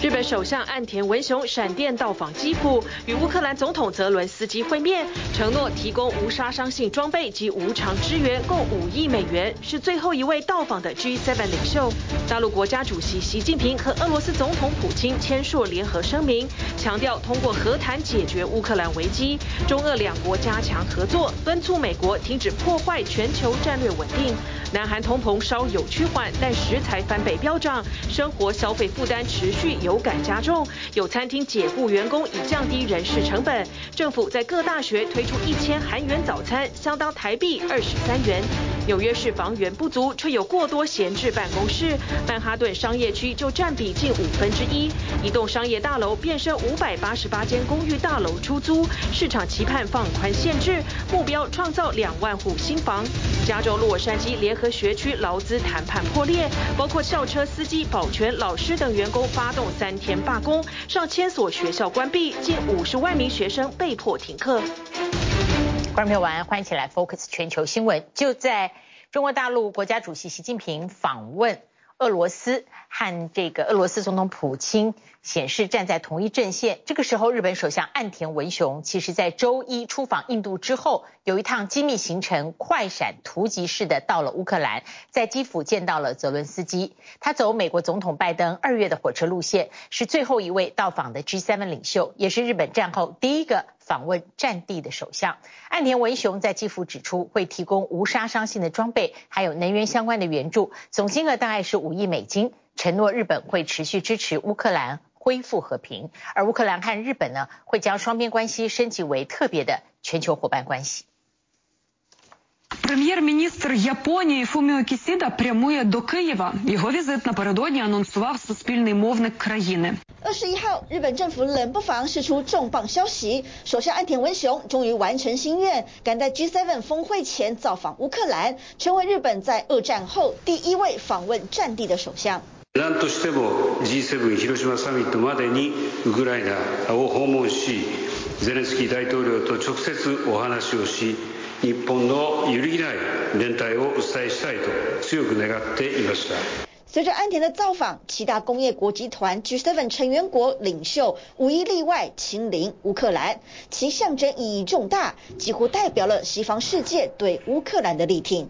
日本首相岸田文雄闪电到访基辅，与乌克兰总统泽伦斯基会面，承诺提供无杀伤性装备及无偿支援，共五亿美元，是最后一位到访的 G7 领袖。大陆国家主席习近平和俄罗斯总统普京签署联合声明，强调通过和谈解决乌克兰危机，中俄两国加强合作，敦促美国停止破坏全球战略稳定。南韩通膨稍有趋缓，但食材翻倍飙涨，生活消费负担持续流感加重。有餐厅解雇员工以降低人事成本。政府在各大学推出一千韩元早餐，相当台币二十三元。纽约市房源不足，却有过多闲置办公室。曼哈顿商业区就占比近五分之一，一栋商业大楼变身五百八十八间公寓大楼出租。市场期盼放宽限制，目标创造两万户新房。加州洛杉矶联合学区劳资谈判破裂，包括校车司机、保全、老师等员工发动三天罢工，上千所学校关闭，近五十万名学生被迫停课。朋友晚安，欢迎起来 Focus 全球新闻。就在中国大陆国家主席习近平访问俄罗斯，和这个俄罗斯总统普京显示站在同一阵线。这个时候，日本首相岸田文雄其实在周一出访印度之后，有一趟机密行程，快闪突击式的到了乌克兰，在基辅见到了泽伦斯基。他走美国总统拜登二月的火车路线，是最后一位到访的 G7 领袖，也是日本战后第一个访问战地的首相。岸田文雄在基辅指出，会提供无杀伤性的装备，还有能源相关的援助，总金额大概是五亿美金。承诺日本会持续支持乌克兰恢复和平，而乌克兰和日本呢，会将双边关系升级为特别的全球伙伴关系。二十一号，日本政府冷不防释出重磅消息，首相岸田文雄终于完成心愿，赶在 G7 峰会前造访乌克兰，成为日本在二战后第一位访问战地的首相。何としても G7 広島サミットまでにウクライナを訪問し、ゼレンスキー大統領と直接お話をし、日本の揺るぎない連帯をお伝えしたいと強く願っていました。随着安田的造访，七大工业国集团 G7 成员国领袖无一例外亲临乌克兰，其象征意义重大，几乎代表了西方世界对乌克兰的力挺。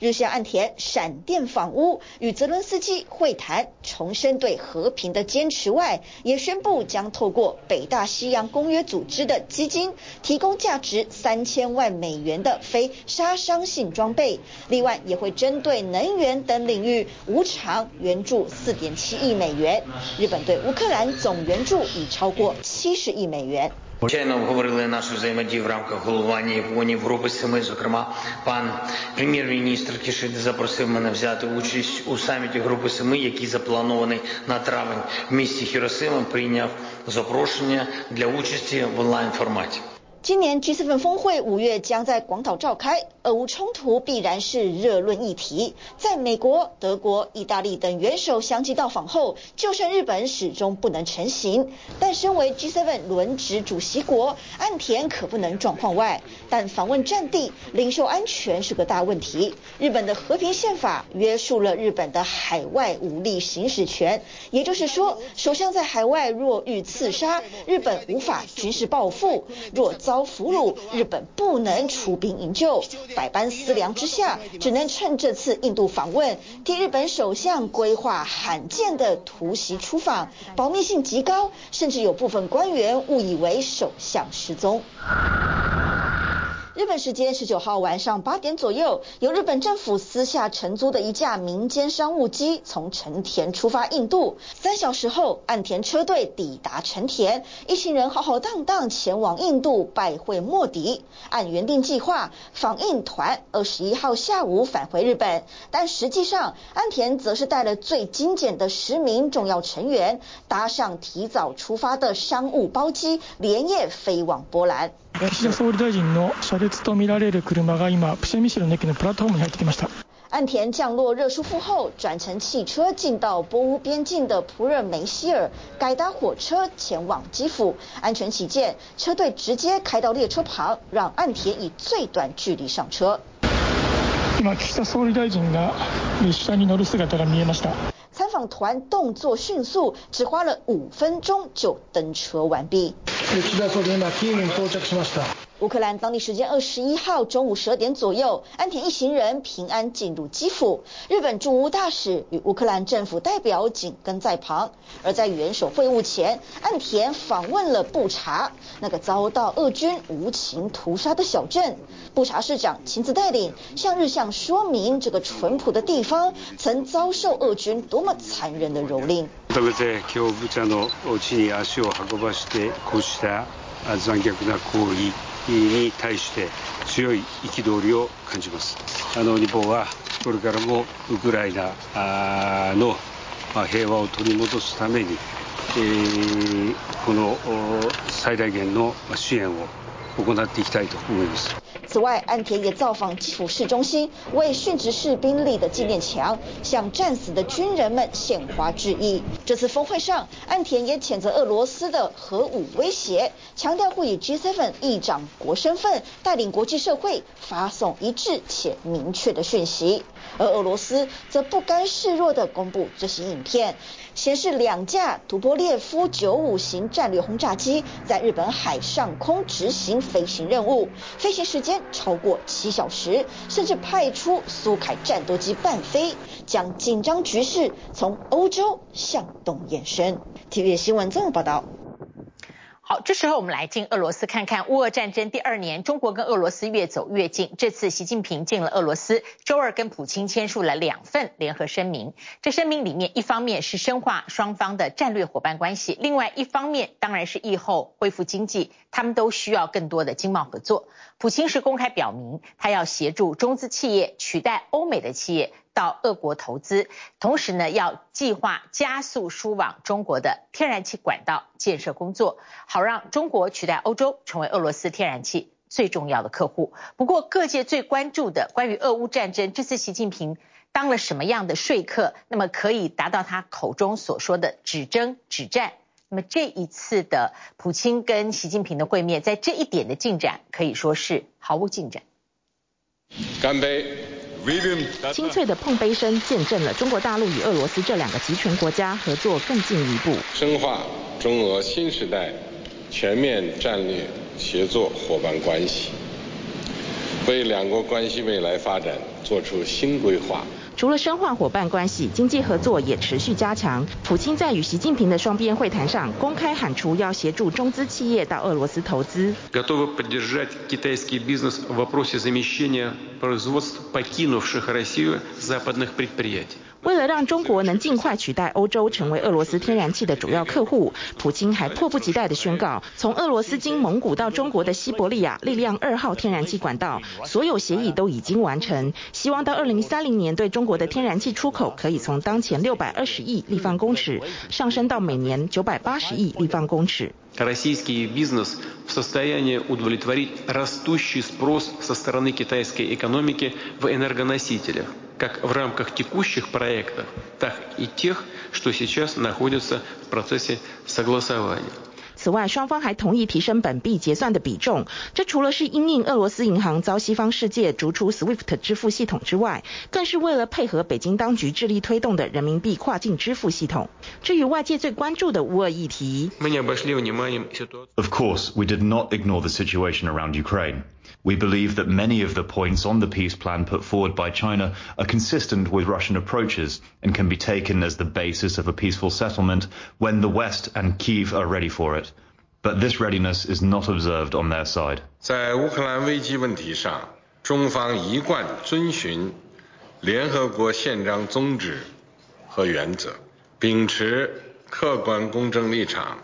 日向岸田闪电访乌，与泽伦斯基会谈，重申对和平的坚持外，也宣布将透过北大西洋公约组织的基金，提供价值三千万美元的非杀伤性装备。另外，也会针对能源等领域无偿援助四点七亿美元。日本对乌克兰总援助已超过七十亿美元。Звичайно, обговорили нашу взаємодію в рамках головування Японії в групи семи. Зокрема, пан прем'єр-міністр Кішиди запросив мене взяти участь у саміті Групи Семи, який запланований на травень в місті Хіросима. Прийняв запрошення для участі в онлайн форматі. 今年 G7 峰会五月将在广岛召开，俄乌冲突必然是热论议题。在美国、德国、意大利等元首相继到访后，就剩日本始终不能成行。但身为 G7 轮值主席国，岸田可不能状况外。但访问战地，领袖安全是个大问题。日本的和平宪法约束了日本的海外武力行使权，也就是说，首相在海外若遇刺杀，日本无法军事报复；若遭俘虏，日本不能出兵营救，百般思量之下，只能趁这次印度访问，替日本首相规划罕见的突袭出访，保密性极高，甚至有部分官员误以为首相失踪。日本时间十九号晚上八点左右，由日本政府私下承租的一架民间商务机从成田出发印度。三小时后，岸田车队抵达成田，一行人浩浩荡荡前往印度拜会莫迪。按原定计划，访印团二十一号下午返回日本，但实际上，岸田则是带了最精简的十名重要成员，搭上提早出发的商务包机，连夜飞往波兰。岸田总理大臣の车列とみられる车が今プシェミシルの駅のプラットフォームに入ってきました。岸田降落热舒库后，转乘汽车进到波乌边境的普热梅希尔，改搭火车前往基辅。安全起见，车队直接开到列车旁，让岸田以最短距离上车。 今岸田総理大臣が列车に乗る姿が见えました。参访团动作迅速，只花了五分钟就登车完毕。岸田総理今キーウに到着しました。 乌克兰当地时间二十一号中午十二点左右，安田一行人平安进入基辅。日本驻乌大使与乌克兰政府代表紧跟在旁。而在元首会晤前，安田访问了布查，那个遭到俄军无情屠杀的小镇。布查市长亲自带领，向日向说明这个淳朴的地方曾遭受俄军多么残忍的蹂躏。に対して強い憤りを感じます。あの日本はこれからもウクライナの平和を取り戻すために、この最大限の支援を行っていきたいと思います。此外，岸田也造访基辅市中心，为殉职士兵立的纪念墙，向战死的军人们献花致意。这次峰会上，岸田也谴责俄罗斯的核武威胁，强调会以 G7 议长国身份带领国际社会发送一致且明确的讯息。而俄罗斯则不甘示弱地公布这些影片，显示两架图波列夫九五型战略轰炸机在日本海上空执行飞行任务，飞行时时间。超过七小时，甚至派出苏凯战斗机伴飞，将紧张局势从欧洲向东延伸。TVB 新闻综合报道。好，这时候我们来进俄罗斯看看，乌俄战争第二年，中国跟俄罗斯越走越近。这次习近平进了俄罗斯，周二跟普京签署了两份联合声明。这声明里面，一方面是深化双方的战略伙伴关系，另外一方面当然是疫后恢复经济，他们都需要更多的经贸合作。普京是公开表明，他要协助中资企业取代欧美的企业。到俄国投资，同时呢，要计划加速输往中国的天然气管道建设工作，好让中国取代欧洲成为俄罗斯天然气最重要的客户。不过，各界最关注的关于俄乌战争，这次习近平当了什么样的说客？那么可以达到他口中所说的只争只战？那么这一次的普京跟习近平的会面，在这一点的进展可以说是毫无进展。干杯。清脆的碰杯声见证了中国大陆与俄罗斯这两个集权国家合作更进一步，深化中俄新时代全面战略协作伙伴关系，为两国关系未来发展做出新规划。除了深化伙伴关系，经济合作也持续加强。普京在与习近平的双边会谈上，公开喊出要协助中资企业到俄罗斯投资。为了让中国能尽快取代欧洲成为俄罗斯天然气的主要客户，普京还迫不及待地宣告，从俄罗斯经蒙古到中国的西伯利亚力量二号天然气管道，所有协议都已经完成，希望到二零三零年对中国的天然气出口可以从当前六百二十亿立方公尺上升到每年九百八十亿立方公尺。此外，双方还同意提升本币结算的比重。这除了是因应俄罗斯银行遭西方世界逐出 SWIFT 支付系统之外，更是为了配合北京当局致力推动的人民币跨境支付系统。至于外界最关注的乌俄议题，Of course, we did not ignore the situation around Ukraine. We believe that many of the points on the peace plan put forward by China are consistent with Russian approaches and can be taken as the basis of a peaceful settlement when the West and Kyiv are ready for it. But this readiness is not observed on their side. 在乌克兰危机问题上，中方一贯遵循联合国宪章宗旨和原则，秉持客观公正立场，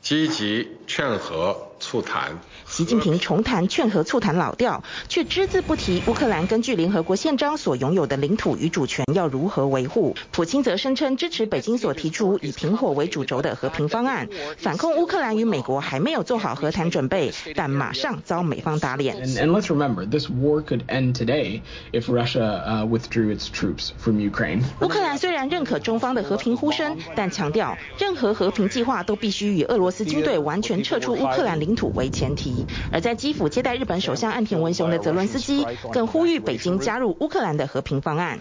积极劝和。 促谈，习近平重谈劝和促谈老调，却只字不提乌克兰根据联合国宪章所拥有的领土与主权要如何维护。普京则声称支持北京所提出以停火为主轴的和平方案，反控乌克兰与美国还没有做好和谈准备，但马上遭美方打脸。And, and let's remember, this war could end today if Russia, uh, withdrew its troops from Ukraine. 乌克兰虽然认可中方的和平呼声，但强调任何和平计划都必须与俄罗斯军队完全撤出乌克兰领领土为前提。而在基辅接待日本首相岸田文雄的泽伦斯基，更呼吁北京加入乌克兰的和平方案。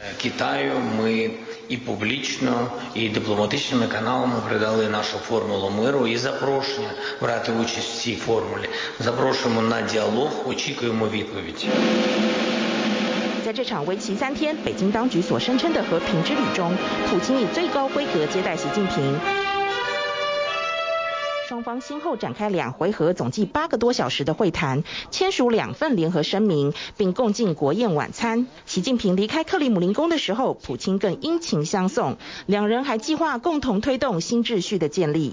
在这场为期三天，北京当局所声称的和平之旅中，普京以最高规格接待习近平。双方先后展开两回合，总计八个多小时的会谈，签署两份联合声明，并共进国宴晚餐。习近平离开克里姆林宫的时候，普京更殷勤相送。两人还计划共同推动新秩序的建立。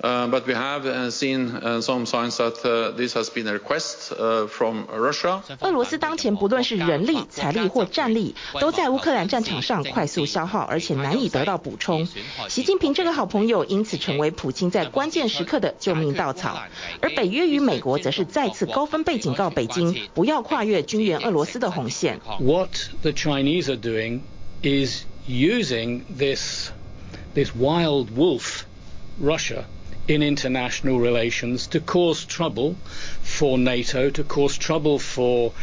But we have seen some signs that this has been a request from Russia. 俄罗斯当前不论是人力、财力或战力，都在乌克兰战场上快速消耗，而且难以得到补充。习近平这个好朋友因此成为普京在关键时刻的救命稻草，而北约与美国则是再次高分贝警告北京不要跨越军援俄罗斯的红线。What the Chinese are doing is using this this wild wolf, Russia. In international relations, to cause trouble for NATO, to cause trouble for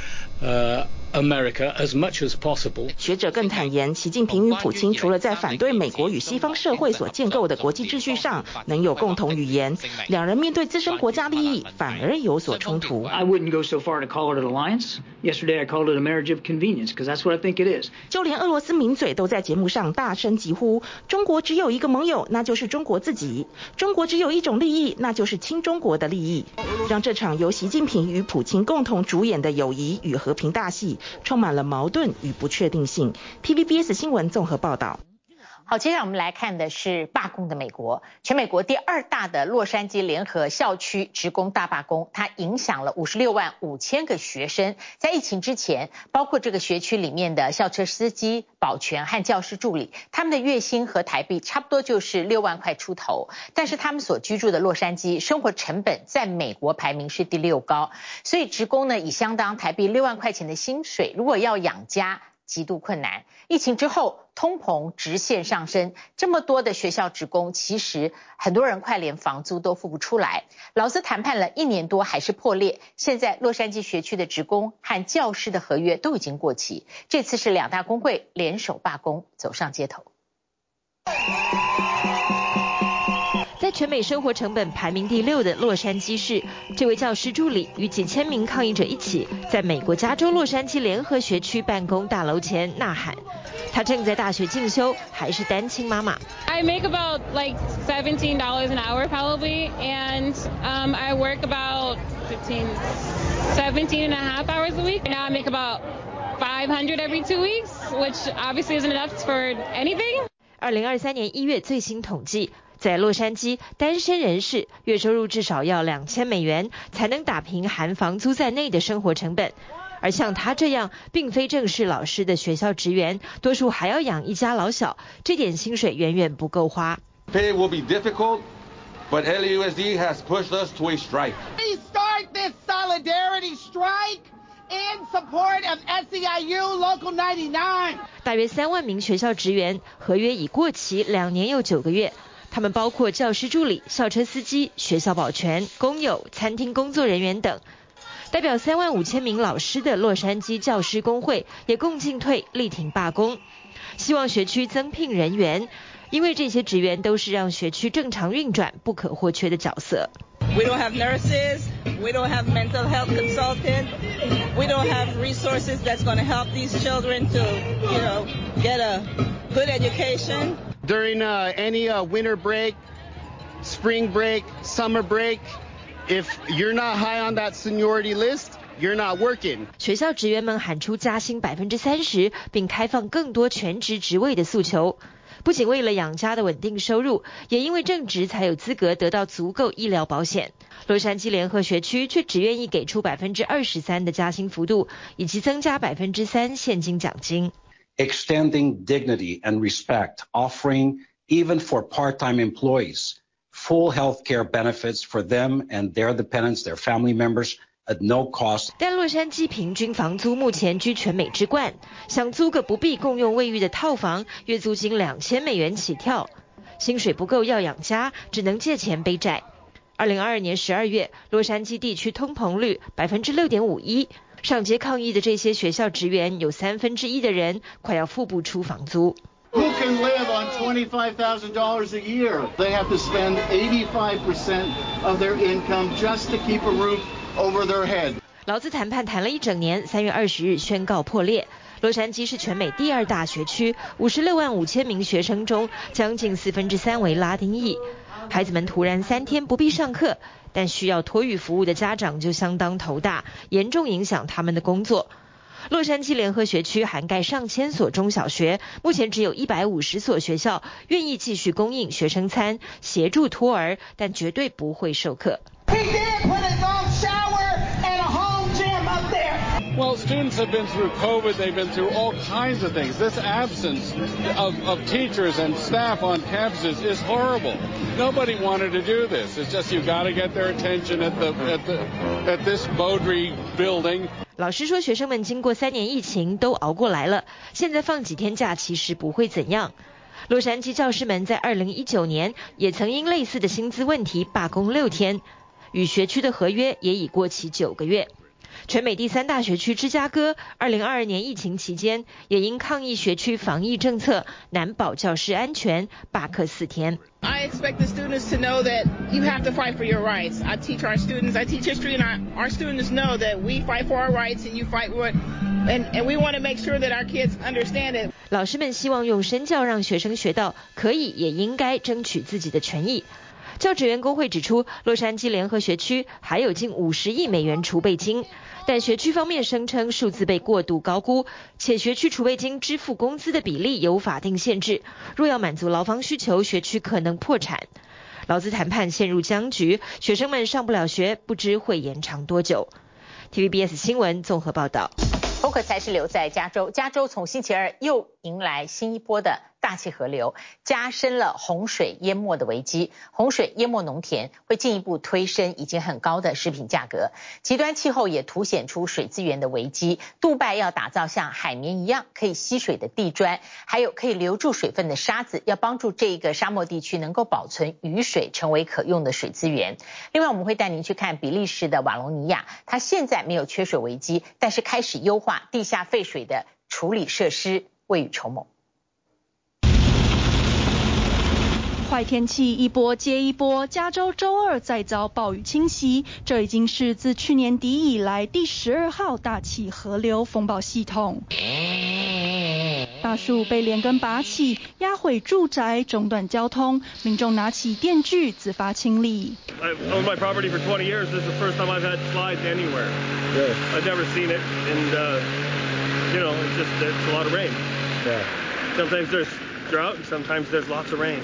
America as much as possible。学者更坦言，习近平与普京除了在反对美国与西方社会所建构的国际秩序上能有共同语言，两人面对自身国家利益反而有所冲突。I wouldn't go so far to call it alliance. Yesterday I called it a marriage of convenience because that's what I think it is. 就连俄罗斯名嘴都在节目上大声疾呼，中国只有一个盟友，那就是中国自己。中国只有一种利益，那就是亲中国的利益。让这场由习近平与普京共同主演的友谊与和。和平大戏。充满了矛盾与不确定性。TVBS 新闻综合报道。好，接下来我们来看的是罢工的美国。全美国第二大的洛杉矶联合校区职工大罢工，它影响了五十六万五千个学生。在疫情之前，包括这个学区里面的校车司机、保全和教师助理，他们的月薪和台币差不多就是六万块出头。但是他们所居住的洛杉矶，生活成本在美国排名是第六高，所以职工呢，以相当台币六万块钱的薪水，如果要养家，极度困难。疫情之后，通膨直线上升，这么多的学校职工，其实很多人快连房租都付不出来。劳资谈判了一年多，还是破裂。现在洛杉矶学区的职工和教师的合约都已经过期。这次是两大工会联手罢工，走上街头。在全美生活成本排名第六的洛杉矶市，这位教师助理与几千名抗议者一起，在美国加州洛杉矶联合学区办公大楼前呐喊。他正在大学进修，还是单亲妈妈。I make about like seventeen dollars an hour probably, and um I work about fifteen, seventeen and a half hours a week. Now I make about five hundred every two weeks, which obviously isn't enough for anything. 二零二三年一月最新统计。在洛杉矶，单身人士月收入至少要两千美元，才能打平含房租在内的生活成本。而像他这样并非正式老师的学校职员，多数还要养一家老小，这点薪水远远不够花。Pay will be difficult, but LAUSD has pushed us to a strike. We start this solidarity strike in support of SEIU Local 99. 大约三万名学校职员合约已过期两年又九个月。他们包括教师助理、校车司机、学校保全、工友、餐厅工作人员等。代表三万五千名老师的洛杉矶教师工会也共进退，力挺罢工，希望学区增聘人员，因为这些职员都是让学区正常运转不可或缺的角色。We don't have nurses, we don't have mental health consultants, we don't have resources that's going to help these children to, you know, get a good education. During uh, any uh, winter break, spring break, summer break, if you're not high on that seniority list, you're not working. 学校职员们喊出加薪百分之三十，并开放更多全职职位的诉求。不仅为了养家的稳定收入，也因为正职才有资格得到足够医疗保险。洛杉矶联合学区却只愿意给出百分之二十三的加薪幅度，以及增加百分之三现金奖金。Extending dignity and respect, offering even for part-time employees full health care benefits for them and their dependents, their family members. At no cost. 但洛杉矶平均房租目前居全美之冠，想租个不必共用卫浴的套房，月租金两千美元起跳，薪水不够要养家，只能借钱背债。二零二二年十二月，洛杉矶地区通膨率百分之六点五一，上街抗议的这些学校职员有三分之一的人快要付不出房租。劳资谈判谈了一整年，三月二十日宣告破裂。洛杉矶是全美第二大学区，五十六万五千名学生中，将近四分之三为拉丁裔。孩子们突然三天不必上课，但需要托育服务的家长就相当头大，严重影响他们的工作。洛杉矶联合学区涵盖上千所中小学，目前只有一百五十所学校愿意继续供应学生餐，协助托儿，但绝对不会授课。Well, students have been through COVID. They've been through all kinds of things. This absence of, of teachers and staff on campuses is horrible. Nobody wanted to do this. It's just you've got to get their attention at the at the at this Beaudry building. 老师说，学生们经过三年疫情都熬过来了，现在放几天假其实不会怎样。洛杉矶教师们在二零一九年也曾因类似的薪资问题罢工六天，与学区的合约也已过期九个月。全美第三大学区芝加哥，二零二二年疫情期间，也因抗议学区防疫政策难保教师安全，罢课四天。I expect the students to know that you have to fight for your rights. I teach our students, I teach history, and our, our students know that we fight for our rights, and you fight for it, and and we want to make sure that our kids understand it. 老师们希望用身教让学生学到可以也应该争取自己的权益。教职员工会指出，洛杉矶联合学区还有近五十亿美元储备金，但学区方面声称数字被过度高估，且学区储备金支付工资的比例有法定限制，若要满足劳方需求，学区可能破产。劳资谈判陷入僵局，学生们上不了学，不知会延长多久。TVBS 新闻综合报道。Focus 还是留在加州，加州从星期二又迎来新一波的。大气河流加深了洪水淹没的危机，洪水淹没农田会进一步推升已经很高的食品价格。极端气候也凸显出水资源的危机。杜拜要打造像海绵一样可以吸水的地砖，还有可以留住水分的沙子，要帮助这个沙漠地区能够保存雨水，成为可用的水资源。另外，我们会带您去看比利时的瓦隆尼亚，它现在没有缺水危机，但是开始优化地下废水的处理设施，未雨绸缪。坏天气一波接一波，加州周二再遭暴雨侵袭，这已经是自去年底以来第十二号大气河流风暴系统。大树被连根拔起，压毁住宅，中断交通，民众拿起电锯自发清理。I've owned my property for 20 years. This is the first time I've had slides anywhere. I've never seen it, and uh, you know, just a lot of rain. Sometimes there's drought, and sometimes there's lots of rain.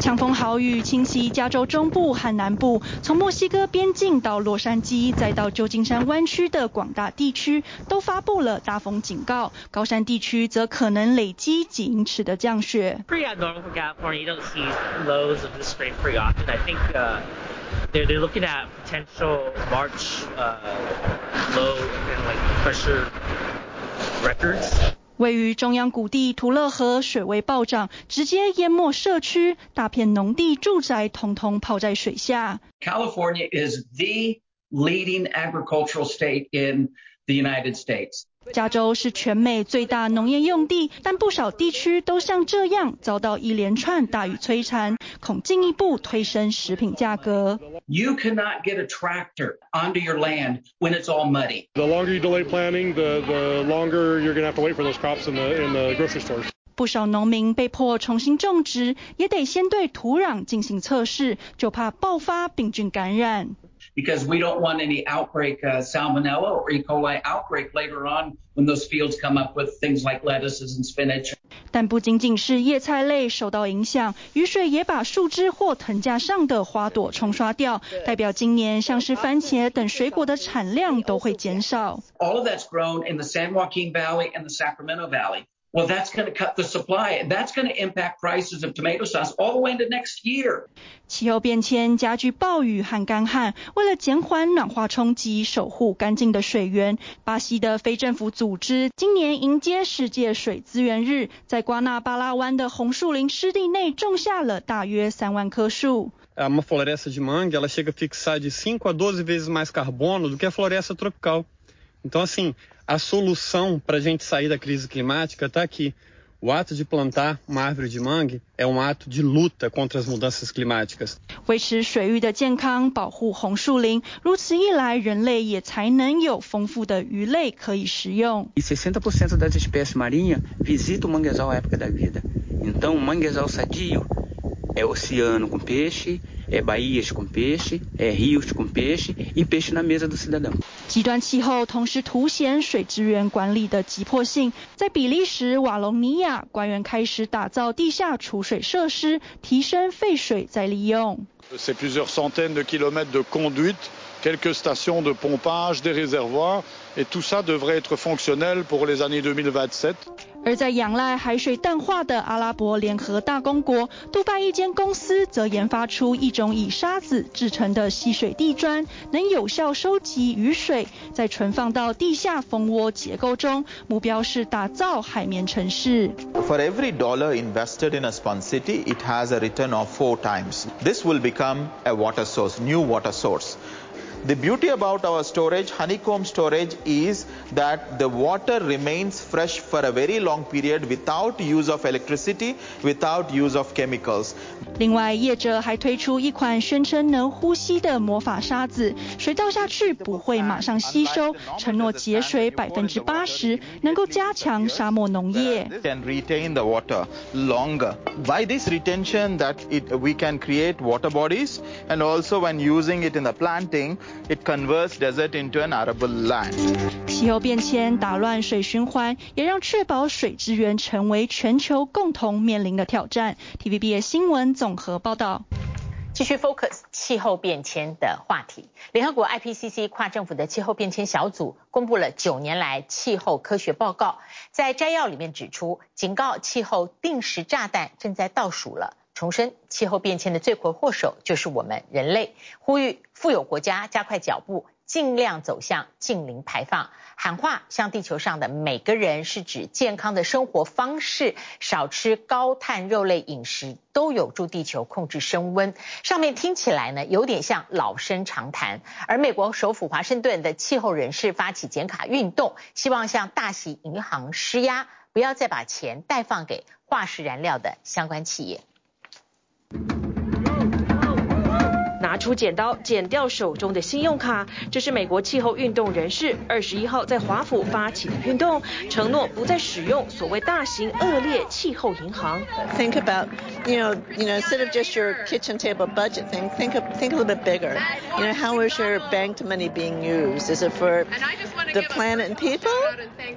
强风豪雨侵袭加州中部和南部，从墨西哥边境到洛杉矶，再到旧金山湾区的广大地区，都发布了大风警告。高山地区则可能累积几英尺的降雪。Pretty abnormal for California. You don't see lows of this rain pretty often. I think they're they're looking at potential March low and like pressure records. 位于中央谷地图勒河水位暴涨，直接淹没社区，大片农地、住宅统统泡在水下。California is the leading agricultural state in the United States. 加州是全美最大农业用地，但不少地区都像这样遭到一连串大雨摧残，恐进一步推升食品价格。You cannot get a tractor onto your land when it's all muddy. The longer you delay planting, the the longer you're going to have to wait for those crops in the in the grocery stores. 不少农民被迫重新种植，也得先对土壤进行测试，就怕爆发病菌感染。because we don't want any outbreak uh, salmonella or E. coli outbreak later on when those fields come up with things like lettuces and spinach. 但不仅仅是叶菜类受到影响，雨水也把树枝或藤架上的花朵冲刷掉，代表今年像是番茄等水果的产量都会减少。All of that's grown in the San Joaquin Valley and the Sacramento Valley. Well, that's going to cut the supply. and That's going to impact prices of tomato sauce all the way into next year. 气候变迁加剧暴雨和干旱，为了减缓暖化冲击，守护干净的水源，巴西的非政府组织今年迎接世界水资源日，在瓜纳巴拉湾的红树林湿地内种下了大约三万棵树。Uma floresta de mangue, ela chega a fixar de 5 a 12 vezes mais carbono do que a floresta tropical. Então, assim, a solução para a gente sair da crise climática está aqui. O ato de plantar uma árvore de mangue é um ato de luta contra as mudanças climáticas. 维持水域的健康，保护红树林，如此一来，人类也才能有丰富的鱼类可以食用。E 60% das espécies marinhas visitam o manguezal à época da vida. Então, o manguezal sadio é oceano com peixe, é baías com peixe, é rios com peixe e peixe na mesa do cidadão. 极端气候同时凸显水资源管理的急迫性。在比利时瓦隆尼亚，官员开始打造地下储水设施，提升废水再利用。C'est plusieurs centaines de kilomètres de conduite, quelques stations de pompage, des réservoirs, et tout ça devrait être fonctionnel pour les années 2027. 而在仰赖海水淡化的阿拉伯联合大公国，杜拜一间公司则研发出一种以沙子制成的吸水地砖，能有效收集雨水，再存放到地下蜂窝结构中。目标是打造海绵城市。For every dollar invested in a spawn city, it has a return of four times. This will become a water source, new water source. The beauty about our storage, honeycomb storage, is that the water remains fresh for a very long period without use of electricity, without use of chemicals. 另外，业者还推出一款宣称能呼吸的魔法沙子，水倒下去不会马上吸收，承诺节水百分之八十，能够加强沙漠农业。Can retain the water longer. By this retention, that it, we can create water bodies, and also when using it in the planting. It converts desert into an arable land. 气候变迁打乱水循环，也让确保水资源成为全球共同面临的挑战。TVBS 新闻综合报道。继续 focus 气候变迁的话题。联合国 IPCC 跨政府的气候变迁小组公布了九年来气候科学报告，在摘要里面指出，警告气候定时炸弹正在倒数了。重申气候变迁的罪魁祸首就是我们人类，呼吁富有国家加快脚步，尽量走向净零排放。喊话向地球上的每个人，是指健康的生活方式，少吃高碳肉类饮食，都有助地球控制升温。上面听起来呢，有点像老生常谈。而美国首府华盛顿的气候人士发起减卡运动，希望向大型银行施压，不要再把钱贷放给化石燃料的相关企业。拿出剪刀剪掉手中的信用卡，这是美国气候运动人士二十一号在华府发起的运动，承诺不再使用所谓大型恶劣气候银行。Think about, you know, you know, instead of just your kitchen table budget thing, think of, think a little bit bigger. You know, how is your banked money being used? Is it for the planet and people,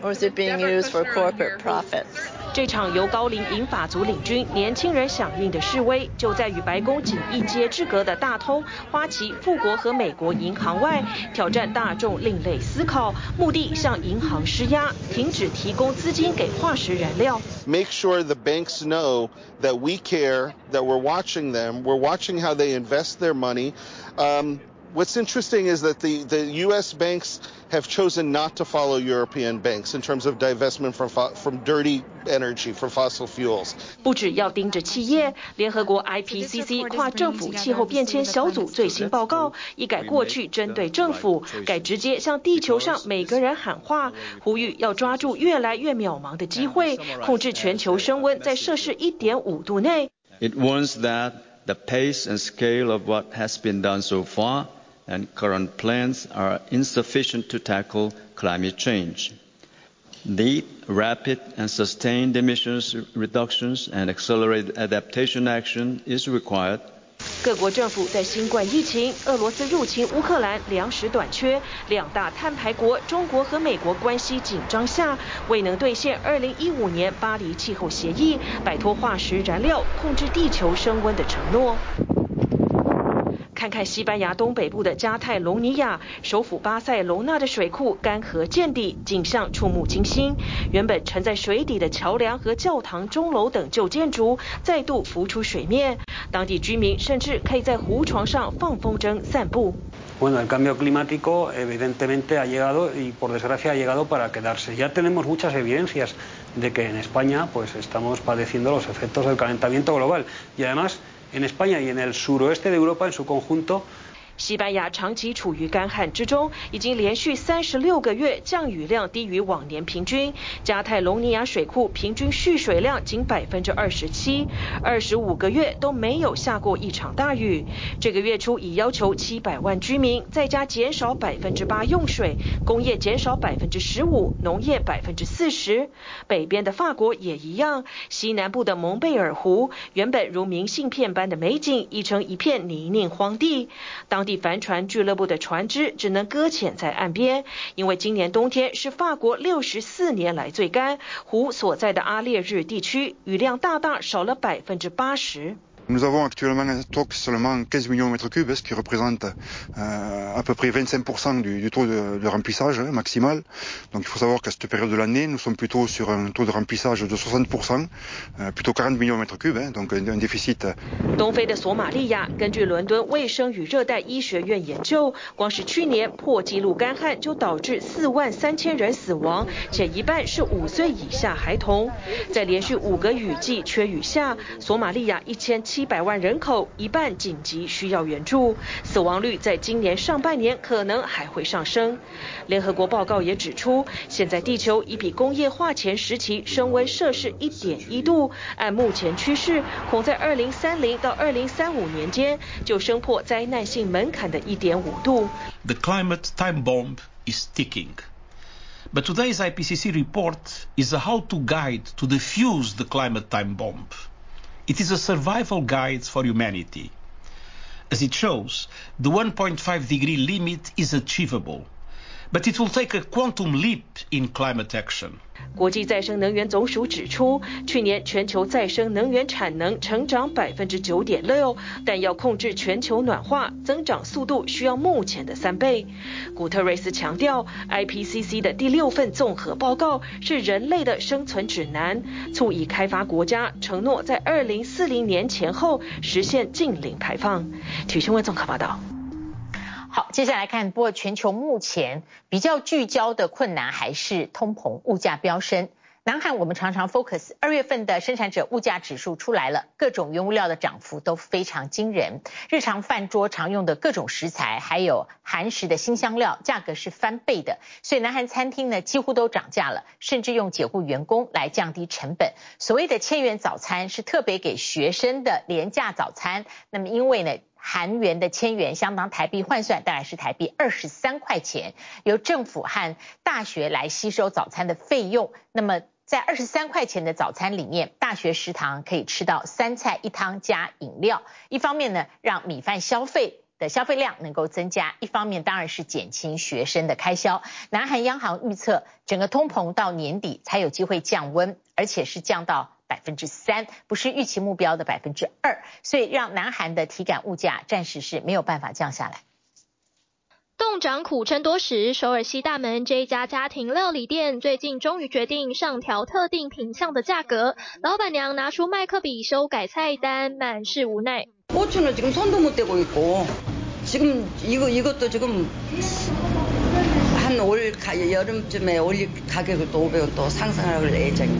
or is it being used for corporate profits? 这场由高龄银发族领军、年轻人响应的示威，就在与白宫仅一街之隔的大通花旗、富国和美国银行外，挑战大众另类思考，目的向银行施压，停止提供资金给化石燃料。Make sure the banks know that we care, that we're watching them, we're watching how they invest their money. Um, what's interesting is that the, the U.S. banks have chosen not to follow European banks in terms of divestment from, from dirty energy, from fossil fuels. 不只要盯着企业，联合国 IPCC 跨政府气候变迁小组最新报告，一改过去针对政府，改直接向地球上每个人喊话，呼吁要抓住越来越渺茫的机会，控制全球升温在摄氏一点五度内。It warns that the pace and scale of what has been done so far and current plans are insufficient to tackle climate change. Need rapid and sustained emissions reductions and accelerated adaptation action is required. 各国政府在新冠疫情、俄罗斯入侵乌克兰、粮食短缺、两大碳排国中国和美国关系紧张下，未能兑现2015年巴黎气候协议，摆脱化石燃料、控制地球升温的承诺。 看看西班牙东北部的加泰隆尼亚，首府巴塞隆纳的水库干涸见底，景象触目惊心。原本沉在水底的桥梁和教堂钟楼等旧建筑再度浮出水面，当地居民甚至可以在湖床上放风筝散步。Bueno, el cambio climático evidentemente ha llegado y por desgracia ha llegado para quedarse. Ya tenemos muchas evidencias de que en España pues estamos padeciendo los efectos del calentamiento global y además en España y en el suroeste de Europa en su conjunto 西班牙长期处于干旱之中，已经连续三十六个月降雨量低于往年平均。加泰隆尼亚水库平均蓄水量仅百分之二十七，二十五个月都没有下过一场大雨。这个月初已要求七百万居民在家减少百分之八用水，工业减少百分之十五，农业百分之四十。北边的法国也一样，西南部的蒙贝尔湖原本如明信片般的美景，已成一片泥泞荒地。当地帆船俱乐部的船只只能搁浅在岸边，因为今年冬天是法国六十四年来最干，湖所在的阿列日地区雨量大大少了百分之八十。Nous avons actuellement un stock seulement 15 millions de mètres cubes, ce qui représente à peu près 25% du taux de remplissage maximal. Donc il faut savoir qu'à cette période de l'année, nous sommes plutôt sur un taux de remplissage de 60%, plutôt 40 millions de mètres cubes, donc un déficit. 东非的索马利亚，根据伦敦卫生与热带医学院研究，光是去年破纪录干旱就导致四万三千人死亡，且一半是五岁以下孩童。在连续五个雨季缺雨下，索马利亚一千七百万人口，一半紧急需要援助，死亡率在今年上半年可能还会上升。联合国报告也指出，现在地球已比工业化前时期升温摄氏一点一度，按目前趋势，恐在二零三零到二零三五年间就升破灾难性门槛的一点五度。The climate time bomb is ticking, but today's IPCC report is a how-to guide to defuse the climate time bomb. It is a survival guide for humanity. As it shows, the 1.5 degree limit is achievable, but it will take a quantum leap in climate action. 国际再生能源总署指出，去年全球再生能源产能成长百分之九点六，但要控制全球暖化，增长速度需要目前的三倍。古特瑞斯强调，IPCC 的第六份综合报告是人类的生存指南，促以开发国家承诺在二零四零年前后实现净零排放。体育新闻综合报道。好，接下来看，不过全球目前比较聚焦的困难还是通膨，物价飙升。南韩我们常常 focus，二月份的生产者物价指数出来了，各种原物料的涨幅都非常惊人。日常饭桌常用的各种食材，还有韩食的辛香料，价格是翻倍的。所以南韩餐厅呢几乎都涨价了，甚至用解雇员工来降低成本。所谓的千元早餐是特别给学生的廉价早餐。那么因为呢，韩元的千元相当台币换算，大概是台币二十三块钱，由政府和大学来吸收早餐的费用。那么在二十三块钱的早餐里面，大学食堂可以吃到三菜一汤加饮料。一方面呢，让米饭消费的消费量能够增加；一方面当然是减轻学生的开销。南韩央行预测，整个通膨到年底才有机会降温，而且是降到。百分之三，不是预期目标的百分之二，所以让南韩的体感物价暂时是没有办法降下来。冻涨苦撑多时，首尔西大门这一家家庭料理店最近终于决定上调特定品项的价格，老板娘拿出麦克笔修改菜单，满是无奈。我去了，지금손도못대고있고지금이거이것도지금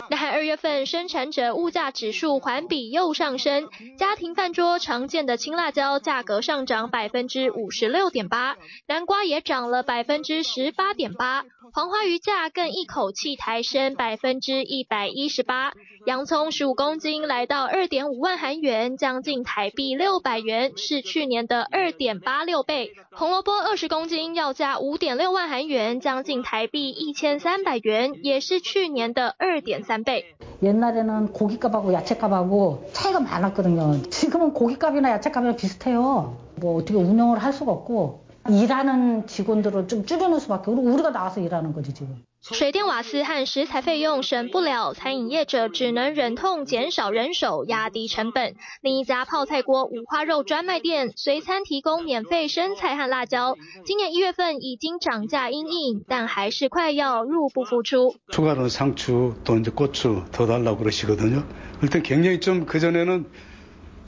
南韩二月份生产者物价指数环比又上升，家庭饭桌常见的青辣椒价格上涨百分之五十六点八，南瓜也涨了百分之十八点八，黄花鱼价更一口气抬升百分之一百一十八，洋葱十五公斤来到二点五万韩元，将近台币六百元，是去年的二点八六倍，红萝卜二十公斤要价五点六万韩元。元，将近台币一千三百元，也是去年的二点三倍。옛날에는고기값하고야채값하고차이가많았거든요지금은고기값이나야채값이나비슷해요뭐어떻게운영을할 수가 없고 일하는 직원들을좀줄여놓을수밖에우리가나와서일하는거지지금水电瓦斯和食材费用省不了，餐饮业者只能忍痛减少人手，压低成本。另一家泡菜锅五花肉专卖店，随餐提供免费生菜和辣椒。今年一月份已经涨价因应，但还是快要入不敷出。추가로상추또이제고추더달라고그러시거든요일단굉장히좀그전에는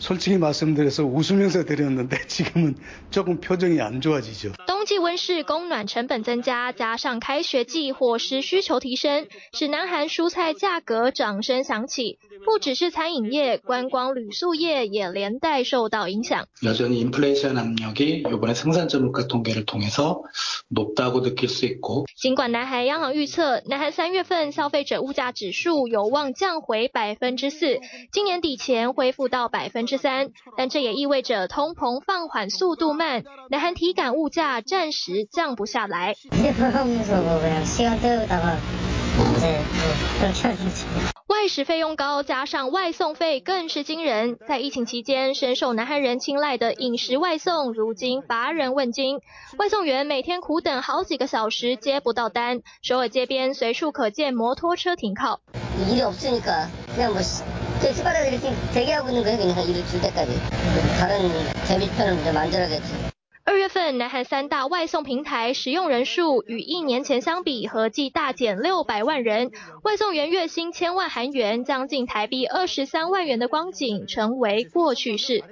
솔직히말씀드려서웃으면서드렸는데지금은조금표정이안좋아지죠冬季温室供暖成本增加，加上开学季伙食需求提升，使南韩蔬菜价格涨声响起。不只是餐饮业，观光旅宿业也连带受到影响。여전히인플레이션압력이이번에생산者물가통계를통해서높다고느낄수있고尽管南韩央行预测，南韩三月份消费者物价指数有望降回百分之四，今年底前恢复到百分 之三，但这也意味着通膨放缓速度慢，南韩体感物价暂时降不下来。外食费用高，加上外送费更是惊人。在疫情期间，深受南韩人青睐的饮食外送，如今乏人问津。外送员每天苦等好几个小时接不到单，首尔街边随处可见摩托车停靠。二月份，南韩三大外送平台使用人数与一年前相比，合计大减六百万人，外送员月薪千万韩元，将近台币二十三万元的光景，成为过去式。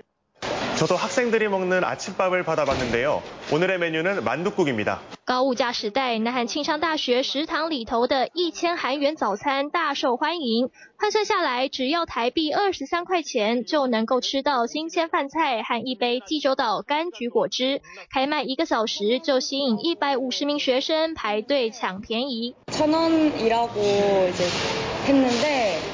저도학생들이먹는아침밥을받아봤는데요오늘의메뉴는만둣국입니다高物价时代，南韩庆尚大学食堂里头的一千韩元早餐大受欢迎，换算下来只要台币二十三块钱就能够吃到新鲜饭菜和一杯济州岛柑橘果汁。开卖一个小时就吸引一百五十名学生排队抢便宜。천원이라고이제했는데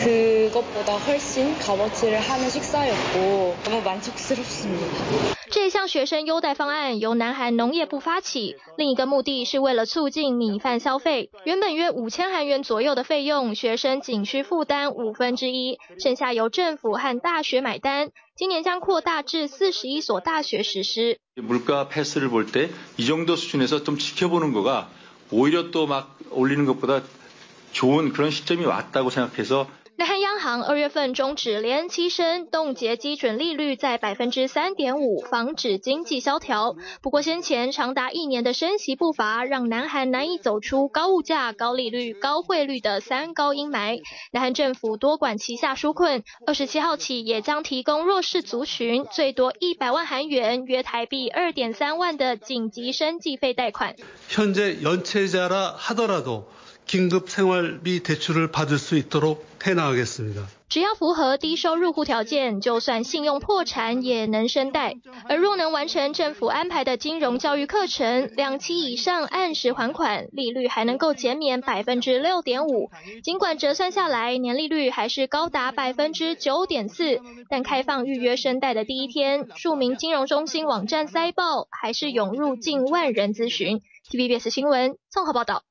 그것보다훨씬값어치를하는식사였고너무만족스럽습니다。这一项学生优待方案由南韩农业部发起，另一个目的是为了促进米饭消费。原本约五千韩元左右的费用，学生仅需负担五分之一，剩下由政府和大学买单。今年将扩大至四十一所大学实施。물가패스를볼때이정도수준에서좀지켜보는거가오히려또막올리는것보다좋은그런시점이왔다고생각해서 南韩央行二月份终止连七升，冻结基准利率在百分之三点五，防止经济萧条。不过先前长达一年的升息步伐，让南韩难以走出高物价、高利率、高汇率的三高阴霾。南韩政府多管齐下纾困，二十七号起也将提供弱势族群最多一百万韩元（约台币二点三万）的紧急生计费贷款。현재연체자라하더라도 긴급 생활비 대출을 받을 수 있도록 해나가겠습니다。只要符合低收入户条件，就算信用破产也能申贷。而若能完成政府安排的金融教育课程，两期以上按时还款，利率还能够减免百分之六点五。尽管折算下来年利率还是高达百分之九点四，但开放预约申贷的第一天，数名金融中心网站塞爆，还是涌入近万人咨询。TVBS 新闻综合报道。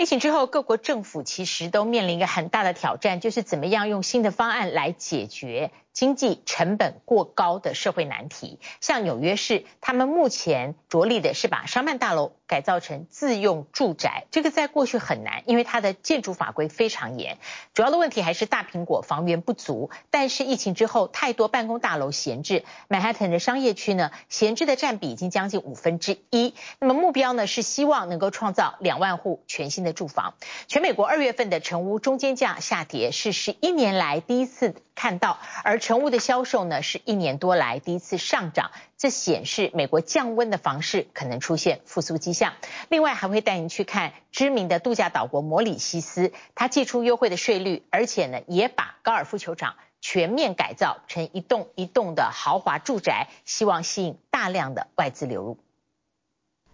疫情之后，各国政府其实都面临一个很大的挑战，就是怎么样用新的方案来解决经济成本过高的社会难题。像纽约市，他们目前着力的是把商办大楼改造成自用住宅，这个在过去很难，因为它的建筑法规非常严。主要的问题还是大苹果房源不足。但是疫情之后，太多办公大楼闲置，曼哈顿的商业区呢，闲置的占比已经将近五分之一。那么目标呢，是希望能够创造两万户全新的住房。全美国二月份的成屋中间价下跌，是十一年来第一次看到，而成屋的销售呢，是一年多来第一次上涨。这显示美国降温的房市可能出现复苏迹象。另外，还会带您去看知名的度假岛国摩里西斯，它祭出优惠的税率，而且呢，也把高尔夫球场全面改造成一栋一栋的豪华住宅，希望吸引大量的外资流入。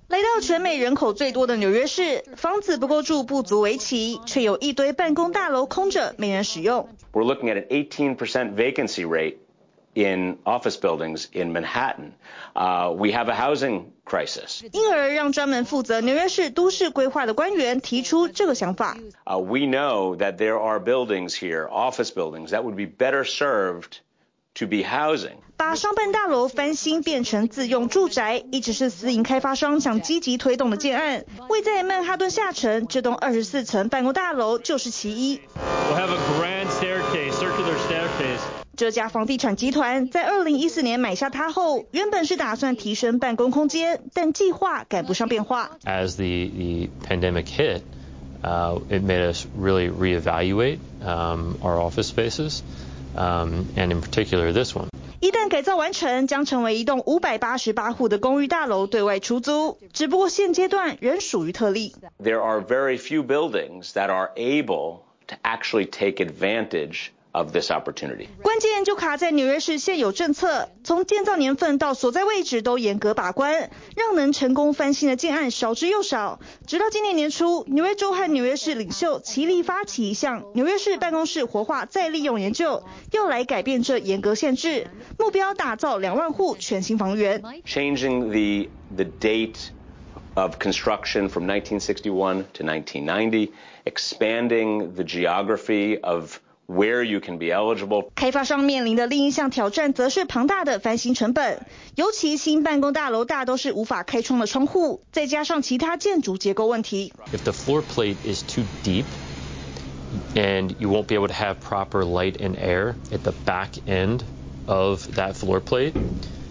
来到全美人口最多的纽约市，房子不够住不足为奇，却有一堆办公大楼空着，没人使用。We're looking at an 18% vacancy rate. in office buildings in Manhattan. Uh, we have a housing crisis. 因而让专门负责纽约市都市规划的官员提出这个想法。Uh, we know that there are buildings here, office buildings, that would be better served to be housing. 把商办大楼翻新变成自用住宅，一直是私营开发商想积极推动的建案。位在曼哈顿下城这栋二十四层办公大楼就是其一。We'll have a grand staircase, circular staircase. 这家房地产集团在二零一四年买下它后，原本是打算提升办公空间，但计划赶不上变化。As the the pandemic hit, uh, it made us really reevaluate um, our office spaces, Um, and in particular this one. 一旦改造完成，将成为一栋五百八十八户的公寓大楼对外出租。只不过现阶段仍属于特例。There are very few buildings that are able to actually take advantage of this opportunity. 关键就卡在纽约市现有政策，从建造年份到所在位置都严格把关，让能成功翻新的建案少之又少。直到今年年初，纽约州和纽约市领袖齐力发起一项纽约市办公室活化再利用研究，要来改变这严格限制，目标打造两万户全新房源。Changing the the date of construction from 1961 to 1990, expanding the geography of Where you can be eligible. 开发商面临的另一项挑战，则是庞大的翻新成本。尤其新办公大楼大都是无法开窗的窗户，再加上其他建筑结构问题。If the floor plate is too deep, and you won't be able to have proper light and air at the back end of that floor plate.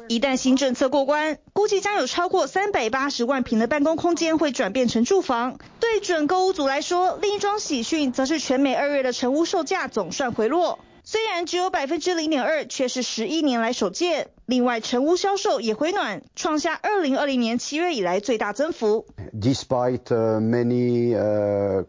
一旦新政策过关，估计将有超过三百八十万平的办公空间会转变成住房。对准购物族来说，另一桩喜讯则是全美二月的成屋售价总算回落，虽然只有百分之零点二，却是十一年来首见。另外，成屋销售也回暖，创下二零二零年七月以来最大增幅。Despite many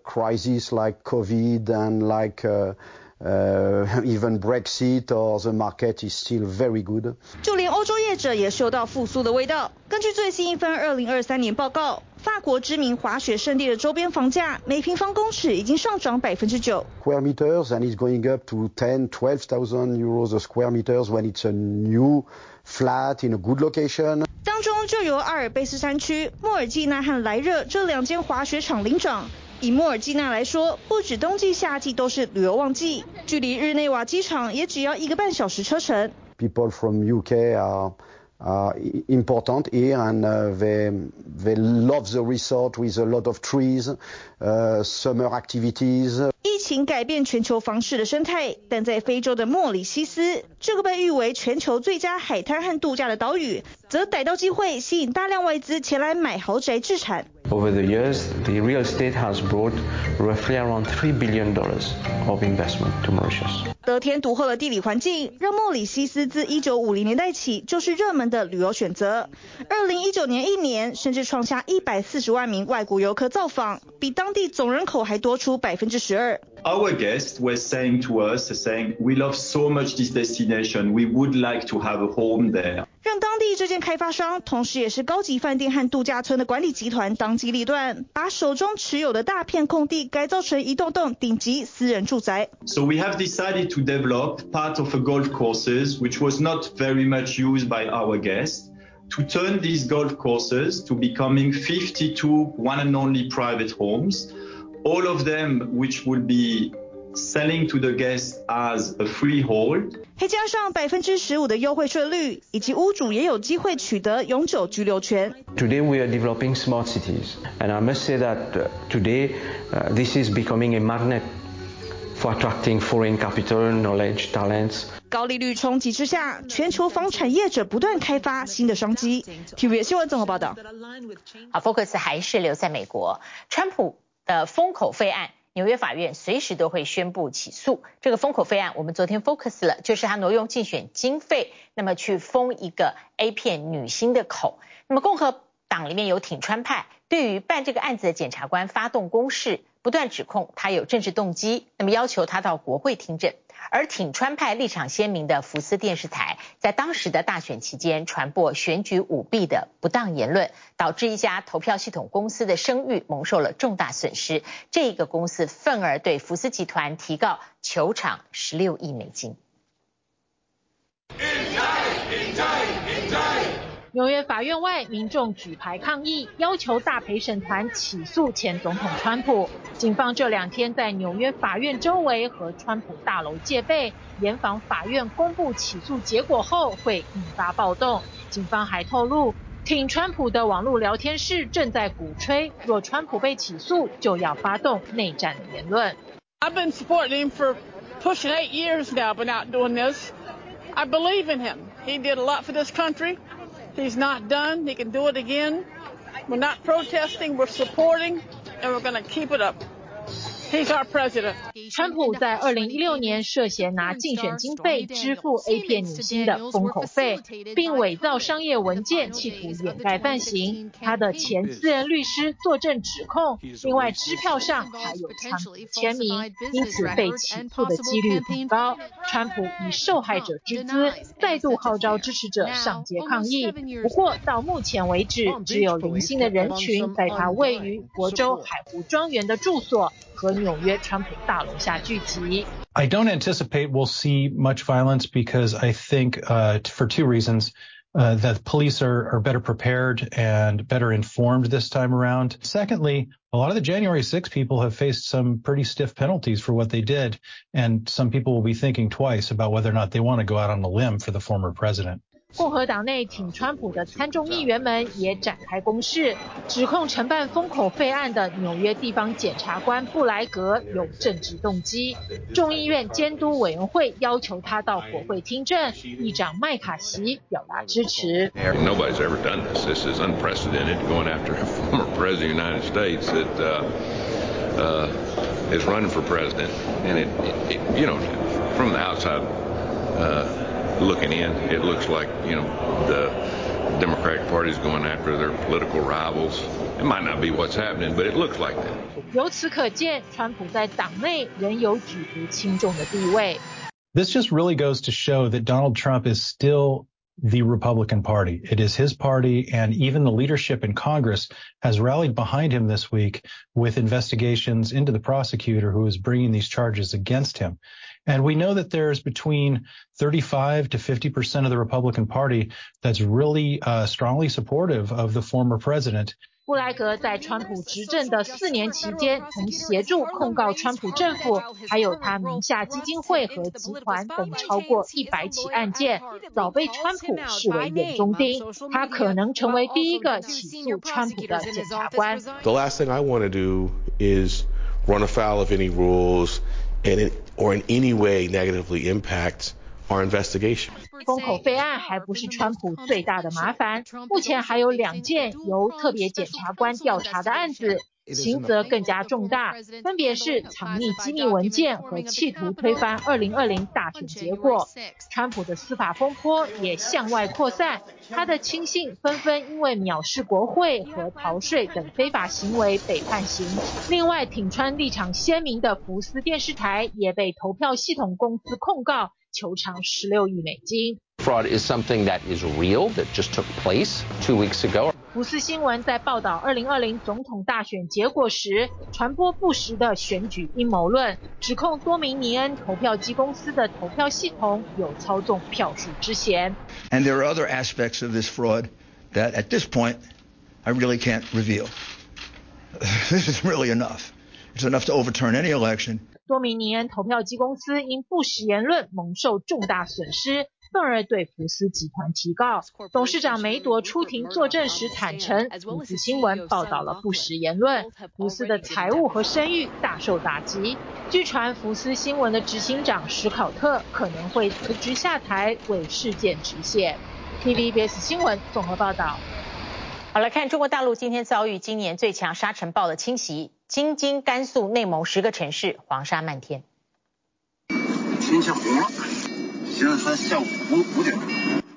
crises like COVID and like Uh, even Brexit or the market is still very good. 就连欧洲业者也嗅到复苏的味道。根据最新一份2023年报告，法国知名滑雪胜地的周边房价每平方公尺已经上涨百分之九。Square meters and it's going up to 10, 12,000 euros a square meters when it's a new flat in a good location. 当中就有阿尔卑斯山区、莫尔济纳和莱热这两间滑雪场领涨。以莫尔基纳来说，不止冬季、夏季都是旅游旺季，距离日内瓦机场也只要一个半小时车程。People from UK are are important here and they they love the resort with a lot of trees, summer activities. 疫情改变全球房市的生态，但在非洲的莫里西斯，这个被誉为全球最佳海滩和度假的岛屿，则逮到机会吸引大量外资前来买豪宅置产。Over the years, the real estate has brought roughly around three billion dollars of investment to Mauritius. 得天独厚的地理环境，让莫里西斯自一九五零年代起就是热门的旅游选择。二零一九年一年，甚至创下一百四十万名外国游客造访，比当地总人口还多出百分之十二。Our guests were saying to us, saying, "We love so much this destination. We would like to have a home there." 让当地这间开发商，同时也是高级饭店和度假村的管理集团当 机立断，把手中持有的大片空地改造成一栋栋顶级私人住宅。So we have decided to develop part of a golf courses, which was not very much used by our guests, to turn these golf courses to becoming 52 one and only private homes, all of them which would be selling to the guests as a freehold. 还加上百分之十五的优惠税率，以及屋主也有机会取得永久居留权。 Today we are developing smart cities, and I must say that today uh, this is becoming a magnet for attracting foreign capital, knowledge, talents. 高利率冲击之下，全球房产业者不断开发新的商机。TVB 新闻综合报道。好，Focus 还是留在美国，川普的封口费案。 纽约法院随时都会宣布起诉这个封口费案。我们昨天 focus 了，就是他挪用竞选经费，那么去封一个 A 片女星的口。那么共和党里面有挺川派，对于办这个案子的检察官发动攻势，不断指控他有政治动机，那么要求他到国会听证。而挺川派立场鲜明的福斯电视台，在当时的大选期间传播选举舞弊的不当言论，导致一家投票系统公司的声誉蒙受了重大损失。这个公司愤而对福斯集团提告求偿十六亿美金。纽约法院外，民众举牌抗议，要求大陪审团起诉前总统川普。警方这两天在纽约法院周围和川普大楼戒备，严防法院公布起诉结果后会引发暴动。警方还透露，挺川普的网络聊天室正在鼓吹，若川普被起诉，就要发动内战的言论。I've been supporting him for pushing eight years now, but not doing this. I believe in him. He did a lot for this country. He's not done. He can do it again. We're not protesting. We're supporting, and we're going to keep it up. He's our president. 川普在二零一六年涉嫌拿竞选经费支付 A 片女星的封口费，并伪造商业文件，企图掩盖犯行。他的前私人律师作证指控，另外支票上还有川普签名，因此被起诉的几率很高。川普以受害者之姿，再度号召支持者上街抗议。不过到目前为止，只有零星的人群在他位于佛州海湖庄园的住所和 纽约川普大楼下聚集。I don't anticipate we'll see much violence because I think, uh, for two reasons. Uh, that police are, are better prepared and better informed this time around. Secondly, a lot of the January 6 people have faced some pretty stiff penalties for what they did, and some people will be thinking twice about whether or not they want to go out on a limb for the former president. 共和党内挺川普的参众议员们也展开攻势，指控承办封口费案的纽约地方检察官布莱格有政治动机。众议院监督委员会要求他到国会听证，议长麦卡锡表达支持。Nobody's ever done this. This is unprecedented, going after a former president of the United States that uh, uh, is running for president. And it, it, it, you know, from the outside, uh, looking in, it looks like, you know, the Democratic Party is going after their political rivals. It might not be what's happening, but it looks like that. 由此可见，川普在党内仍有举足轻重的地位。This just really goes to show that Donald Trump is still the Republican Party. It is his party, and even the leadership in Congress has rallied behind him this week with investigations into the prosecutor who is bringing these charges against him. And we know that there's between 35 to 50 percent of the Republican Party that's really uh, strongly supportive of the former president. 布莱格在川普执政的四年期间，曾协助控告川普政府，还有他名下基金会和集团等超过一百起案件，早被川普视为眼中钉。他可能成为第一个起诉川普的检察官。The last thing I want to do is run afoul of any rules and or in any way negatively impact our investigation. 封口费案还不是川普最大的麻烦，目前还有两件由特别检察官调查的案子， 刑责更加重大，分别是藏匿机密文件和企图推翻2020大选结果。川普的司法风波也向外扩散，他的亲信纷纷因为藐视国会和逃税等非法行为被判刑。另外，挺川立场鲜明的福斯电视台也被投票系统公司控告。求偿16亿美金。Fraud is something that is real that just took place two weeks ago. 福斯新闻在报道二零二零总统大选结果时，传播不实的选举阴谋论，指控多名尼恩投票机公司的投票系统有操纵票数之嫌。And there are other aspects of this fraud that at this point I really can't reveal. This is really enough. It's enough to overturn any election. 多名尼恩投票机公司因不实言论蒙受重大损失，愤而对福斯集团提告。董事长梅铎出庭作证时坦承，福斯新闻报道了不实言论，福斯的财务和声誉大受打击。据传，福斯新闻的执行长史考特可能会辞职下台，为事件止血。TVBS 新闻综合报道。好，来看中国大陆今天遭遇今年最强沙尘暴的侵袭。京津、甘肃、内蒙十个城市黄沙漫天。天气红了，现在才下午五五点。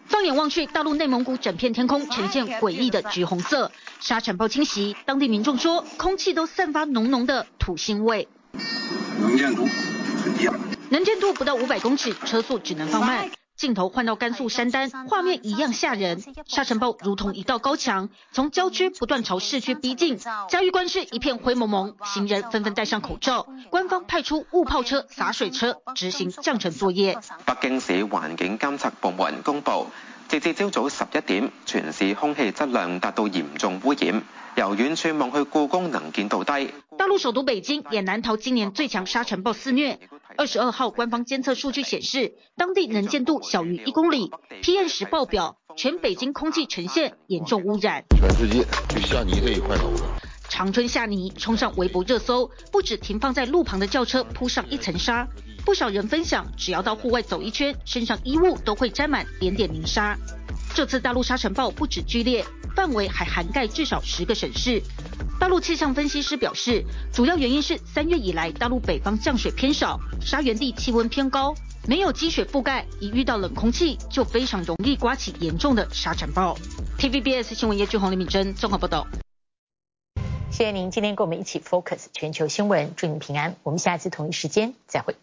放眼望去，大陆内蒙古整片天空呈现诡异的橘红色，沙尘暴侵袭，当地民众说，空气都散发浓浓的土腥味。能见度很低，能见度不到五百公尺，车速只能放慢。镜头换到甘肃山丹，画面一样吓人。沙尘暴如同一道高墙，从郊区不断朝市区逼近。嘉峪关市一片灰蒙蒙，行人纷纷戴上口罩。官方派出雾炮车、洒水车执行降尘作业。北京市环境监测部门公布，截至朝早十一点，全市空气质量达到严重污染。由远处望去故宫能见度低。大陆首都北京也难逃今年最强沙尘暴肆虐。二十二号官方监测数据显示，当地能见度小于一公里，PM 十爆表，全北京空气呈现严重污染。全世界这一块。长春夏泥冲上微博热搜，不止停放在路旁的轿车铺上一层沙，不少人分享，只要到户外走一圈，身上衣物都会沾满点点泥沙。这次大陆沙尘暴不止剧烈。范围还涵盖至少十个省市。大陆气象分析师表示，主要原因是三月以来大陆北方降水偏少，沙源地气温偏高，没有积雪覆盖，一遇到冷空气就非常容易刮起严重的沙尘暴。TVBS 新闻叶俊宏、李敏珍综合报道。谢谢您今天跟我们一起 focus 全球新闻，祝您平安。我们下次同一时间再会。